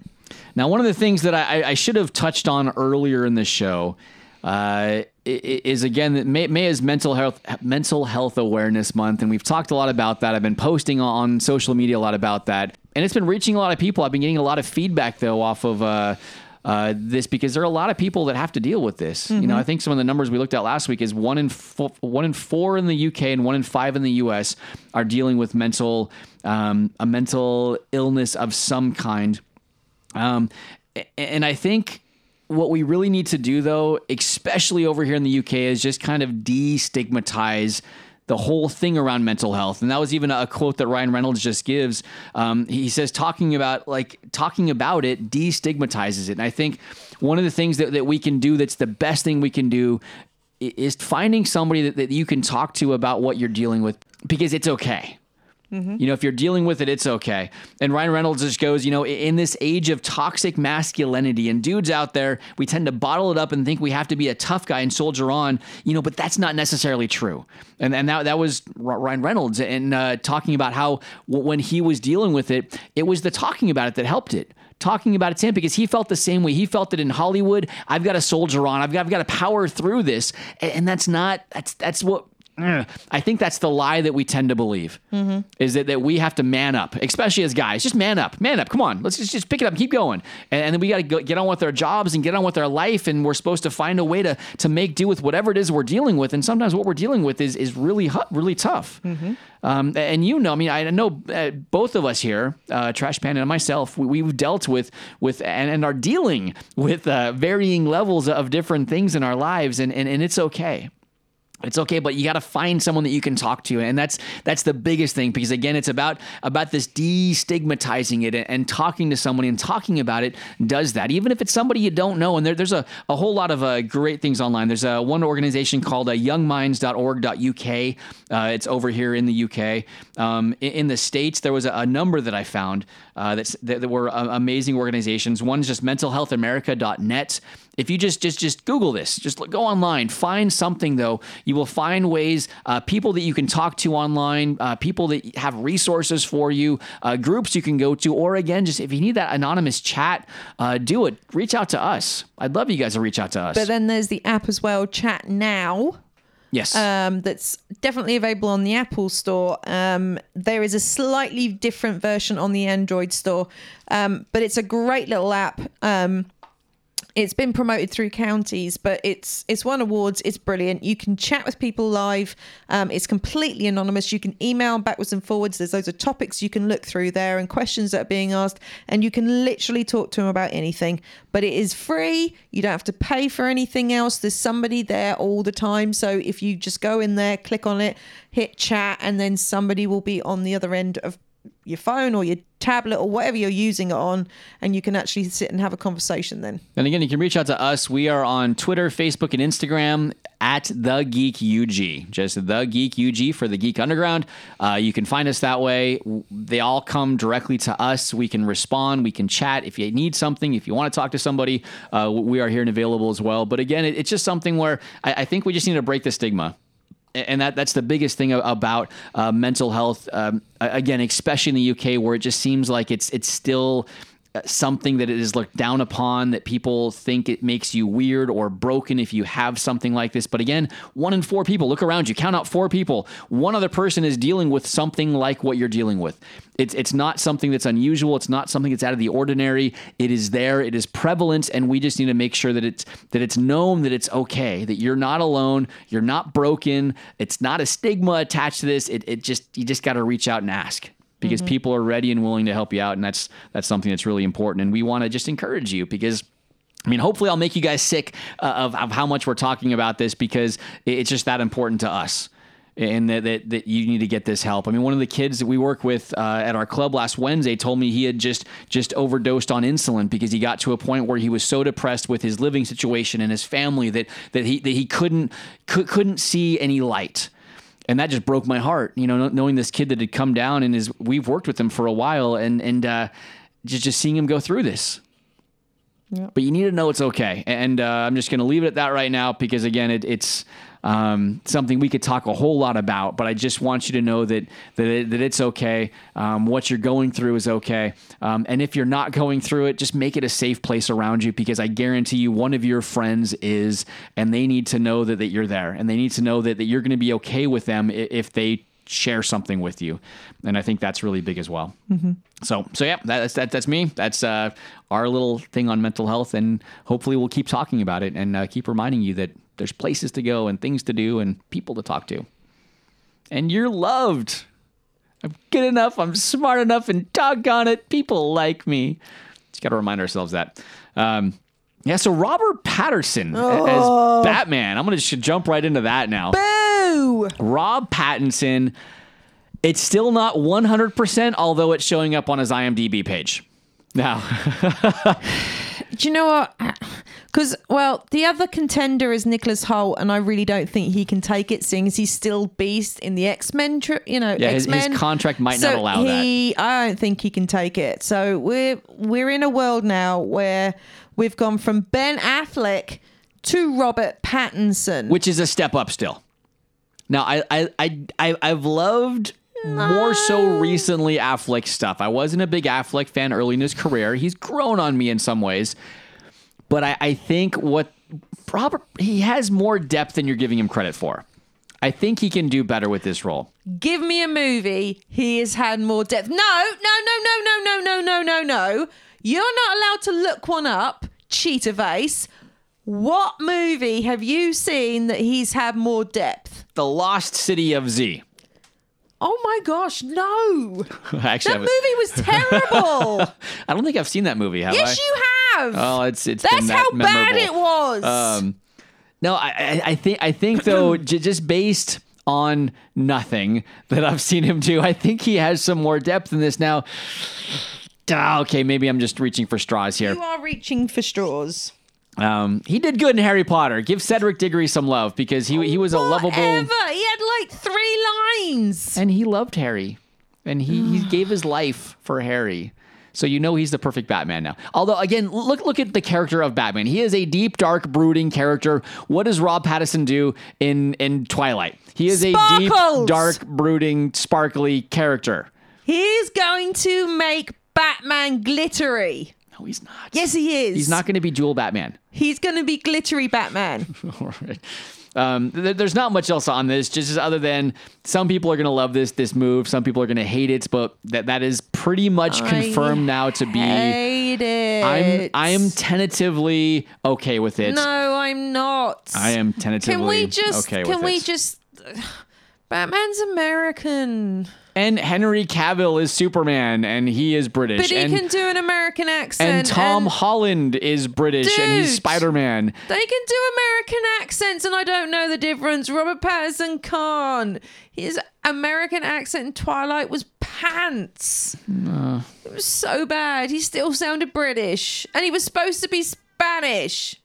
now, one of the things that I, I- should have touched on earlier in the show uh, is again that May, May is mental health mental health awareness month, and we've talked a lot about that. I've been posting on social media a lot about that, and it's been reaching a lot of people. I've been getting a lot of feedback though off of. Uh, uh, this because there are a lot of people that have to deal with this. You know, I think some of the numbers we looked at last week is one in fo- one in four in the UK and one in five in the US are dealing with mental um, a mental illness of some kind. Um, and I think what we really need to do, though, especially over here in the UK, is just kind of destigmatize the whole thing around mental health. And that was even a quote that Ryan Reynolds just gives. Um, he says, talking about like talking about it destigmatizes it. And I think one of the things that, that we can do that's the best thing we can do is finding somebody that, that you can talk to about what you're dealing with because it's okay. You know, if you're dealing with it, it's okay. And Ryan Reynolds just goes, you know, in this age of toxic masculinity and dudes out there, we tend to bottle it up and think we have to be a tough guy and soldier on, you know, but that's not necessarily true. And and that that was Ryan Reynolds and uh, talking about how w- when he was dealing with it, it was the talking about it that helped it talking about it to him because he felt the same way. He felt that in Hollywood, I've got to soldier on. I've got I've got to power through this, and that's not that's that's what. Ugh. I think that's the lie that we tend to believe is that, that we have to man up, especially as guys. Just man up, man up. Come on, let's just, just pick it up, and keep going, and, and then we got to go, get on with our jobs and get on with our life, and we're supposed to find a way to to make do with whatever it is we're dealing with. And sometimes what we're dealing with is is really really tough. Um, and you know, I mean, I know uh, both of us here, uh, Trash Panda and myself, we, we've dealt with with and, and are dealing with uh, varying levels of different things in our lives, and and, and it's okay. It's okay, but you got to find someone that you can talk to, and that's that's the biggest thing because again, it's about about this destigmatizing it and, talking to someone and talking about it does that. Even if it's somebody you don't know, and there, there's a, a whole lot of uh, great things online. There's a one organization called uh, YoungMinds.org.uk. Uh, it's over here in the UK. Um, in, in the states, there was a, a number that I found uh, that, that were uh, amazing organizations. One's just MentalHealthAmerica.net if you just just just google this just go online find something though. You will find ways uh, people that you can talk to online uh, people that have resources for you uh, groups you can go to or again just if you need that anonymous chat do it. Reach out to us. I'd love you guys to reach out to us. But then there's the app as well, Chat Now. Yes um, that's definitely available on the Apple Store. Um, there is a slightly different version on the Android Store, um, but it's a great little app. Um, it's been promoted through counties, but it's it's won awards. It's brilliant. You can chat with people live. Um, it's completely anonymous. You can email backwards and forwards. There's loads of topics you can look through there and questions that are being asked, and you can literally talk to them about anything. But it is free. You don't have to pay for anything else. There's somebody there all the time. So if you just go in there, click on it, hit chat, and then somebody will be on the other end of your phone or your tablet or whatever you're using it on, and you can actually sit and have a conversation then. And again, you can reach out to us. We are on Twitter, Facebook, and Instagram at the Geek UG. Just the Geek UG for the Geek Underground. Uh, you can find us that way. They all come directly to us. We can respond. We can chat. If you need something, if you want to talk to somebody, uh, we are here and available as well. But again, it, it's just something where I, I think we just need to break the stigma and that that's the biggest thing about uh, mental health. Um, again, especially in the UK, where it just seems like it's it's still something that it is looked down upon that people think it makes you weird or broken if you have something like this. But again one in four people look around you count out four people. One other person is dealing with something like what you're dealing with. It's it's not something that's unusual. It's not something that's out of the ordinary. It is there. It is prevalent and we just need to make sure that it's that it's known that it's okay that you're not alone you're not broken. It's not a stigma attached to this. It, it just you just got to reach out and ask because people are ready and willing to help you out and that's that's something that's really important and we want to just encourage you because I mean, hopefully, I'll make you guys sick uh, of, of how much we're talking about this because it's just that important to us and that, that, that you need to get this help. I mean, one of the kids that we work with uh, at our club last Wednesday told me he had just just overdosed on insulin because he got to a point where he was so depressed with his living situation and his family that that he that he couldn't could, couldn't see any light and that just broke my heart. You know, knowing this kid that had come down and is we've worked with him for a while, and and uh, just just seeing him go through this. But you need to know it's okay, and uh, I'm just going to leave it at that right now because again, it, it's um, something we could talk a whole lot about. But I just want you to know that that, it, that it's okay. Um, what you're going through is okay, um, and if you're not going through it, just make it a safe place around you because I guarantee you, one of your friends is, and they need to know that that you're there, and they need to know that that you're going to be okay with them if they share something with you, and I think that's really big as well. So, so yeah, that's that, that's me. That's uh, our little thing on mental health, and hopefully we'll keep talking about it and uh, keep reminding you that there's places to go and things to do and people to talk to, and you're loved. I'm good enough. I'm smart enough, and doggone it, people like me. Just got to remind ourselves that. Um, Yeah, so Robert Pattinson Oh. as Batman. I'm going to jump right into that now. Boo! Rob Pattinson, it's still not 100%, although it's showing up on his IMDb page. Now, Do you know what? Because well, the other contender is Nicholas Hoult, and I really don't think he can take it, seeing as he's still Beast in the X Men. Tri- you know, Yeah, his- his contract might so not allow that. he, I don't think he can take it. So we're we're in a world now where we've gone from Ben Affleck to Robert Pattinson. which is a step up still. Now, I, I, I, I I've loved more so recently Affleck stuff. I wasn't a big Affleck fan early in his career. He's grown on me in some ways, but I, I think what Robert he has more depth than you're giving him credit for. I think he can do better with this role. Give me a movie. He has had more depth. No, no, no, no, no, no, no, no, no, no. You're not allowed to look one up, cheater face. What movie have you seen that he's had more depth? The Lost City of Z. Oh my gosh, no. Actually, That movie was terrible. I don't think I've seen that movie. Have I? yes, you have. Oh, it's it's That's that how bad it was. Um, no, I, I, I think I think though, j- just based on nothing that I've seen him do, I think he has some more depth in this now. Ah, okay, maybe I'm just reaching for straws here. you are reaching for straws. Um, he did good in Harry Potter. Give Cedric Diggory some love because he he was a lovable Whatever. He had like three lines. and he loved Harry, and he he gave his life for Harry. So you know he's the perfect Batman now. Although again, look look at the character of Batman. He is a deep, dark, brooding character. What does Rob Pattinson do in in Twilight? He is a deep, dark, brooding, sparkly character. He's going to make Batman glittery. No, he's not. Yes, he is. He's not going to be dual Batman. He's going to be glittery Batman. All right. Um, th- there's not much else on this, just other than some people are going to love this this move, some people are going to hate it, but that that is pretty much confirmed now to be. Hate it. I'm I am tentatively okay with it. No, I'm not. I am tentatively Can we just? okay can we it. just? Batman's American, And Henry Cavill is Superman, and he is British. but he and, can do an American accent. and Tom and Holland is British, and he's Spider Man. They can do American accents, and I don't know the difference. Robert Pattinson can't. His American accent in Twilight was pants. Uh. It was so bad. He still sounded British, and he was supposed to be Spanish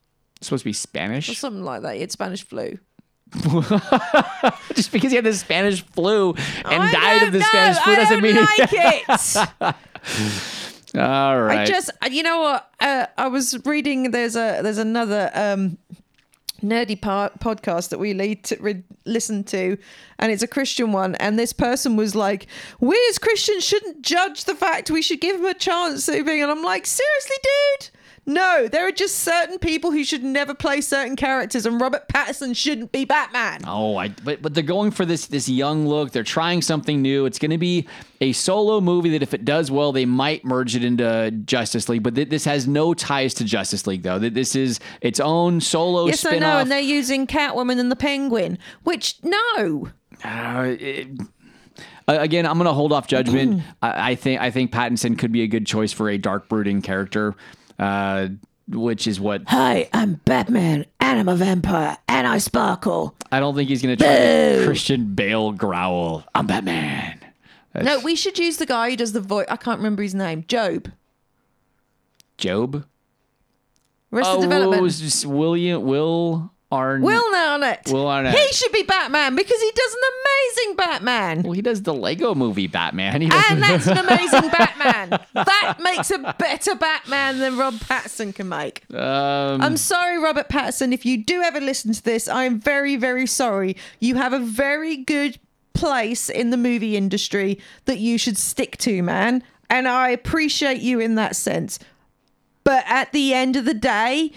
supposed to be Spanish? or something like that. He had Spanish flu. Just because he had the Spanish flu and I died of the know. Spanish flu doesn't mean like it. All right. I just, you know what? Uh, I was reading. There's a there's another um, nerdy part podcast that we lead to, re- listen to, and it's a Christian one. And this person was like, "We as Christians shouldn't judge the fact we should give him a chance." at being-" And I'm like, seriously, dude. No, there are just certain people who should never play certain characters, and Robert Pattinson shouldn't be Batman. Oh, I but but they're going for this this young look. They're trying something new. It's going to be a solo movie that if it does well, they might merge it into Justice League. But th- this has no ties to Justice League though. Th- This is its own solo yes, I spin-off. know, and they're using Catwoman and the Penguin, which no. Uh, it- uh, again, I'm going to hold off judgment. I, I think I think Pattinson could be a good choice for a dark brooding character, uh, which is what Hi, I'm Batman, and I'm a vampire, and I sparkle. I don't think he's going to try the Christian Bale growl. I'm Batman. No, we should use the guy who does the voice. I can't remember his name. Job. Job. Arrested Oh, Development. it was just William Will Arn. Will Arnett. Will Arnett. He should be Batman because he does an amazing Batman. Well, he does the Lego movie Batman. He And that's an amazing Batman. That makes a better Batman than Rob Pattinson can make. um, I'm sorry, Robert Pattinson. If you do ever listen to this, I'm very, very sorry. You have a very good place in the movie industry that you should stick to, man. And I appreciate you in that sense. But at the end of the day,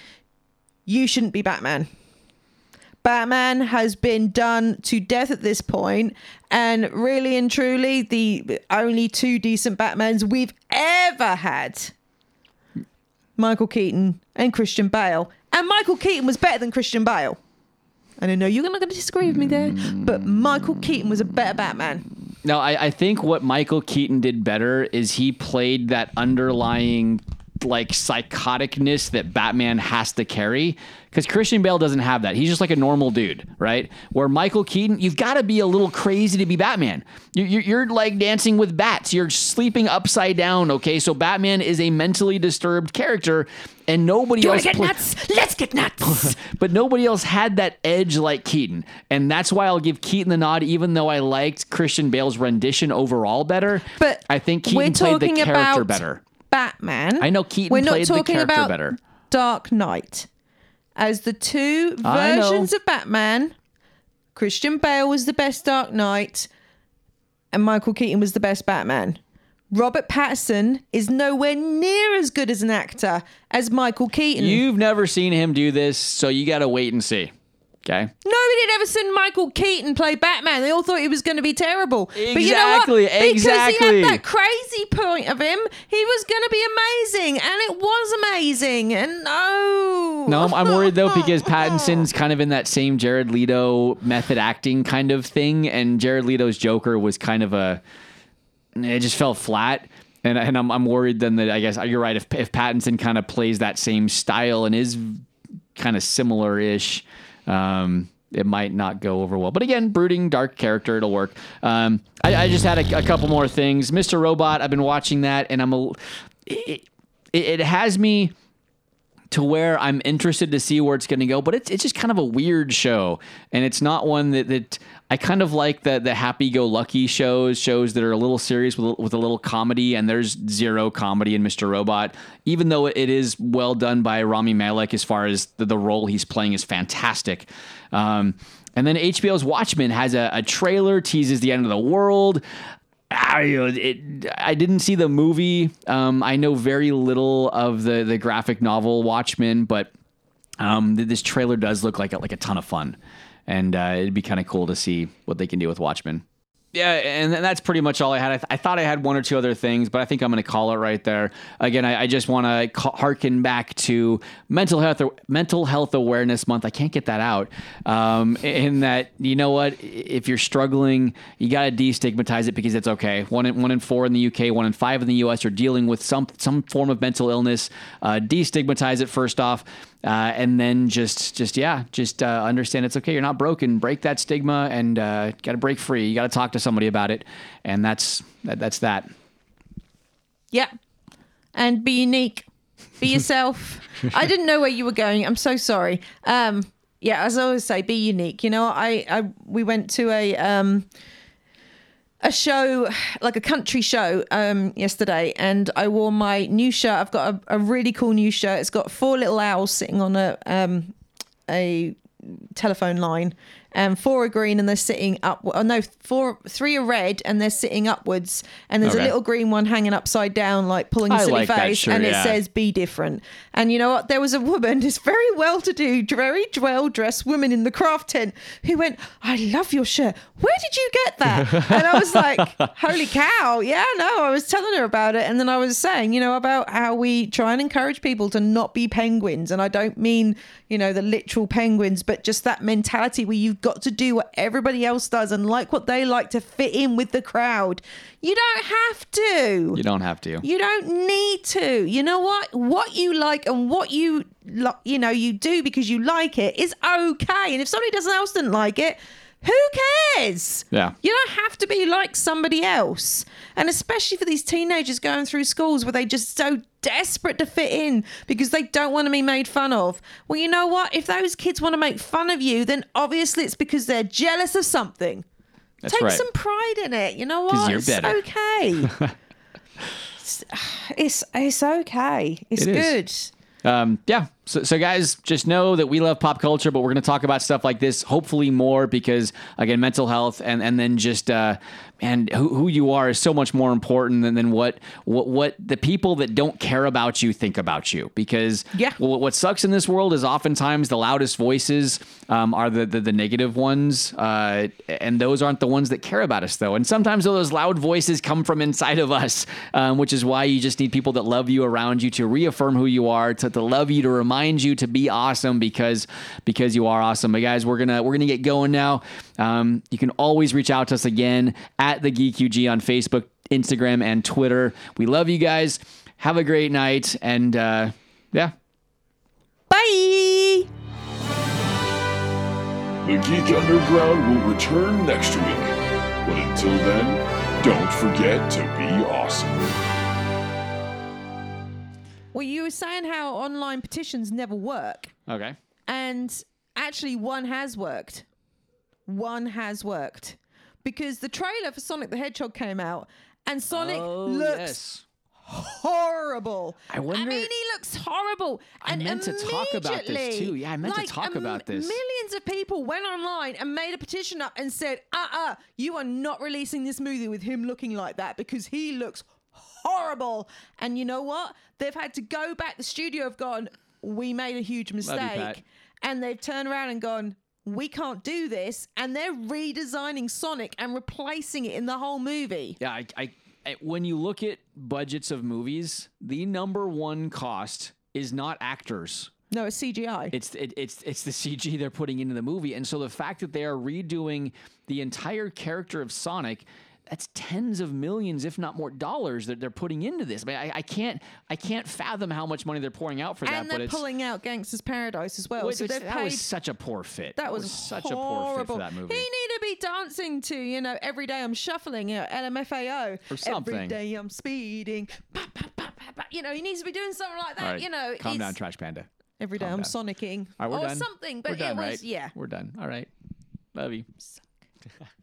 you shouldn't be Batman. Batman has been done to death at this point, and really and truly, the only two decent Batmans we've ever had Michael Keaton and Christian Bale. And Michael Keaton was better than Christian Bale. And I know you're not going to disagree with me there, but Michael Keaton was a better Batman. no, I, I think what Michael Keaton did better is he played that underlying like psychoticness that Batman has to carry. Because Christian Bale doesn't have that. He's just like a normal dude, right? Where Michael Keaton, you've got to be a little crazy to be Batman. You're, you're, you're like dancing with bats. You're sleeping upside down, okay? So Batman is a mentally disturbed character, and nobody You else. get pla- nuts? Let's get nuts. but nobody else had that edge like Keaton. And that's why I'll give Keaton the nod, even though I liked Christian Bale's rendition overall better. But I think Keaton played the character about better. Batman. I know Keaton We're not played the talking character about better. Dark Knight. As the two I know. versions of Batman, Christian Bale was the best Dark Knight, and Michael Keaton was the best Batman. Robert Pattinson is nowhere near as good as an actor as Michael Keaton. You've never seen him do this, so you got to wait and see. Okay. Nobody had ever seen Michael Keaton play Batman. They all thought he was going to be terrible. But you know Exactly, what? Because exactly. he had that crazy point of him, he was going to be amazing, and it was amazing. And no, No, I'm, I'm worried though because Pattinson's kind of in that same Jared Leto method acting kind of thing, and Jared Leto's Joker was kind of a. It just fell flat. And, and I'm, I'm worried then that I guess you're right. If, if Pattinson kind of plays that same style and is kind of similar ish, um, it might not go over well. But again, brooding, dark character, it'll work. Um, I, I just had a, a couple more things. Mr. Robot, I've been watching that, and I'm a. It, it, has me to where I'm interested to see where it's going to go, but it's it's just kind of a weird show, and it's not one that that I kind of like the the happy go lucky shows, shows that are a little serious with with a little comedy, and there's zero comedy in Mr. Robot, even though it is well done by Rami Malek as far as the, the role he's playing is fantastic. Um, and then HBO's Watchmen has a, a trailer teases the end of the world. I, it, I didn't see the movie. Um, I know very little of the the graphic novel Watchmen, but um, this trailer does look like a, like a ton of fun, and uh, it'd be kind of cool to see what they can do with Watchmen. Yeah, and that's pretty much all I had. I, th- I thought I had one or two other things, but I think I'm going to call it right there. Again, I, I just want to ca- harken back to mental health mental health awareness month. I can't get that out. Um, in that, you know what? If you're struggling, you got to destigmatize it because it's okay. One in one in four in the UK, one in five in the US are dealing with some some form of mental illness. Uh, destigmatize it first off. Uh, and then just, just yeah, just uh, understand it's okay. You're not broken. Break that stigma and uh, got to break free. You got to talk to somebody about it, and that's that, that's that. Yeah. And be unique. Be yourself. I didn't know where you were going. I'm so sorry. Um, yeah, as I always say, be unique. You know, I, I we went to a um a show like a country show um yesterday and I wore my new shirt. I've got a, a really cool new shirt. It's got four little owls sitting on a um a telephone line and four are green and they're sitting up oh no four three are red and they're sitting upwards. And there's Okay. a little green one hanging upside down like pulling a I silly like face shirt, and it yeah. says be different. And you know what? There was a woman this very well to do very well dressed woman in the craft tent who went i love your shirt. Where did you get that? And i was like holy cow. Yeah no i was telling her about it. And then i was saying you know about how we try and encourage people to not be penguins. And i don't mean you know the literal penguins but just that mentality where you've got to do what everybody else does and like what they like to fit in with the crowd you don't have to You don't have to. you don't need to. You know what? What you like and what you you know you do because you like it is okay. And if somebody doesn't else didn't like it, who cares? Yeah. You don't have to be like somebody else. And especially for these teenagers going through schools where they just so desperate to fit in because they don't want to be made fun of. Well, you know what? If those kids want to make fun of you, then obviously it's because they're jealous of something. That's Take right. some pride in it. You know what? you're it's better. okay. it's, it's it's okay. It's It good. um, yeah. So, so, guys, just know that we love pop culture, but we're going to talk about stuff like this, hopefully more, because again, mental health and and then just uh, man, who, who you are is so much more important than, than what what what the people that don't care about you think about you. Because Yeah. well, what sucks in this world is oftentimes the loudest voices um, are the, the the negative ones, uh, and those aren't the ones that care about us, though. And sometimes those loud voices come from inside of us, um, which is why you just need people that love you around you to reaffirm who you are, to, to love you, to remind you to be awesome because because you are awesome. But guys, we're gonna we're gonna get going now. Um, you can always reach out to us again at the Geek UG on Facebook, Instagram, and Twitter. We love you guys. Have a great night, and uh, yeah. Bye. The Geek Underground will return next week. But until then, don't forget to be awesome. Well, you were saying how online petitions never work, Okay. and actually, one has worked. One has worked because the trailer for Sonic the Hedgehog came out, and Sonic Oh, looks horrible. I wonder- I mean, he looks horrible. I and meant to talk about this, immediately, too. Yeah, I meant to like, talk um, about this. Millions of people went online and made a petition up and said, "Uh, uh you are not releasing this movie with him looking like that because he looks horrible." And you know what? They've had to go back. The studio have gone. We made a huge mistake, and they've turned around and gone. We can't do this, and they're redesigning Sonic and replacing it in the whole movie. Yeah, I, I, I when you look at budgets of movies, the number one cost is not actors. No, it's CGI. It's it, it's it's the CG they're putting into the movie, and so the fact that they are redoing the entire character of Sonic, that's tens of millions, if not more, dollars that they're putting into this. I, mean, I, I can't I can't fathom how much money they're pouring out for that. and but they're it's pulling out Gangsta's Paradise as well. which- so that paid. was such a poor fit. that was, such horrible. a poor fit for that movie. He need to be dancing to, you know, every day I'm shuffling, you know, LMFAO. Or something. Every day I'm speeding. Pa, pa, pa. You know, he needs to be doing something like that. Right, You know, calm down, Trash Panda. Every day Calm I'm down. sonicking right, we're or done. something. But we're done, it was right? yeah. We're done. All right, love you.